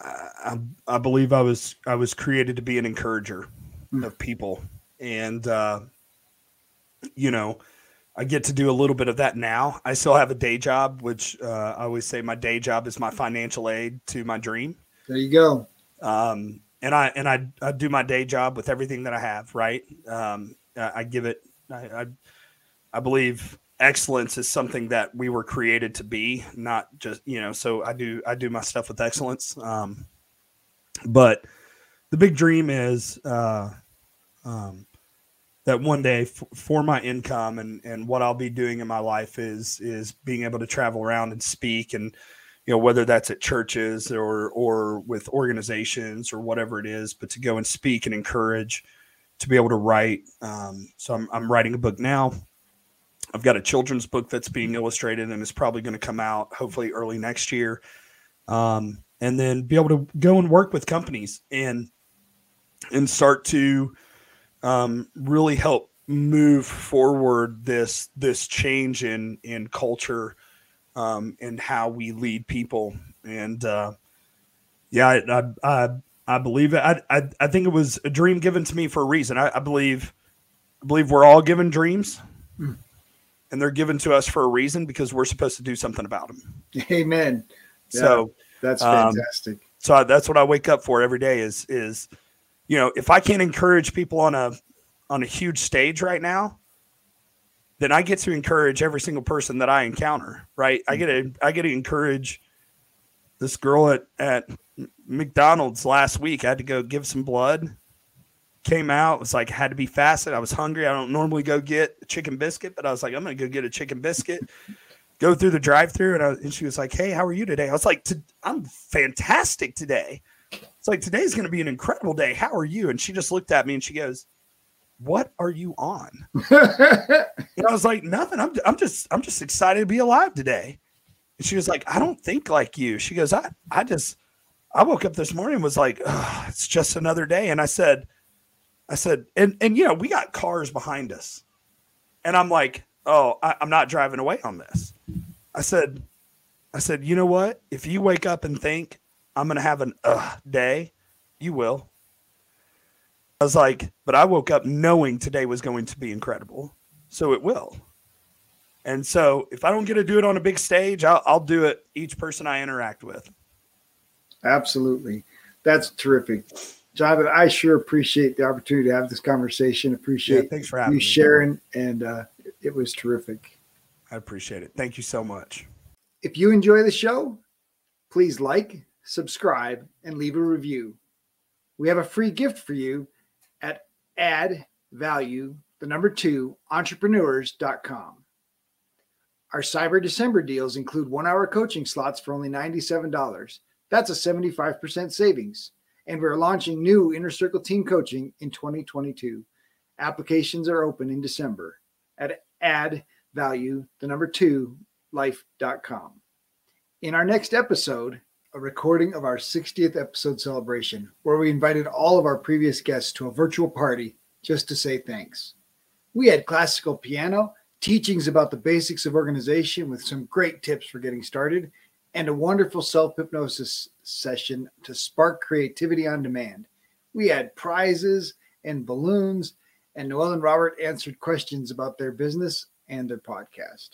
I, I believe I was I was created to be an encourager Hmm. of people, and uh, you know. I get to do a little bit of that now. I still have a day job, which uh, I always say my day job is my financial aid to my dream. There you go. Um, and I and I, I do my day job with everything that I have. Right. Um, I, I give it. I, I I believe excellence is something that we were created to be, not just you know. So I do I do my stuff with excellence. Um, but the big dream is uh, um, that one day f- for my income and and what I'll be doing in my life is is being able to travel around and speak and you know whether that's at churches or or with organizations or whatever it is but to go and speak and encourage to be able to write um, so I'm, I'm writing a book now. I've got a children's book that's being illustrated and it's probably going to come out hopefully early next year. Um, and then be able to go and work with companies and and start to um, really help move forward this this change in in culture um, and how we lead people. And uh, yeah, I, I I I believe it. I, I I think it was a dream given to me for a reason. I, I believe I believe we're all given dreams, Hmm. and they're given to us for a reason because we're supposed to do something about them. Amen. Yeah. So That's Um, fantastic. so I, that's what I wake up for every day is is you know if I can't encourage people on a on a huge stage right now, then I get to encourage every single person that I encounter. Right? I get to mm-hmm. I get to encourage this girl at at McDonald's last week. I had to go give some blood. Came out was like had to be fasted. I was hungry. I don't normally go get a chicken biscuit, but I was like I'm gonna go get a chicken biscuit. Go through the drive-through, and, I, and she was like, "Hey, how are you today?" I was like, "I'm fantastic today." It's like today's going to be an incredible day. How are you? And she just looked at me and she goes, "What are you on?" And I was like, "Nothing. I'm I'm just I'm just excited to be alive today." And she was like, "I don't think like you." She goes, "I I just I woke up this morning and was like, it's just another day." And I said, I said, and and you know we got cars behind us, and I'm like, "Oh, I, I'm not driving away on this." I said, I said, you know what? If you wake up and think I'm gonna have an uh day, you will. I was like, but I woke up knowing today was going to be incredible, so it will. And so, if I don't get to do it on a big stage, I'll, I'll do it each person I interact with. Absolutely. That's terrific. Jonathan, I sure appreciate the opportunity to have this conversation. Yeah, Appreciate thanks for having you me. sharing, and uh, it was terrific. I appreciate it. Thank you so much. If you enjoy the show, please like, subscribe, and leave a review. We have a free gift for you add value, the number two, entrepreneurs.com. Our Cyber December deals include one hour coaching slots for only $97. That's a 75% savings. And we're launching new Inner Circle team coaching in 2022. Applications are open in December at add value, the number two, life.com. In our next episode, a recording of our 60th episode celebration, where we invited all of our previous guests to a virtual party just to say thanks. We had classical piano, teachings about the basics of organization with some great tips for getting started, and a wonderful self hypnosis session to spark creativity on demand. We had prizes and balloons, and Noel and Robert answered questions about their business and their podcast.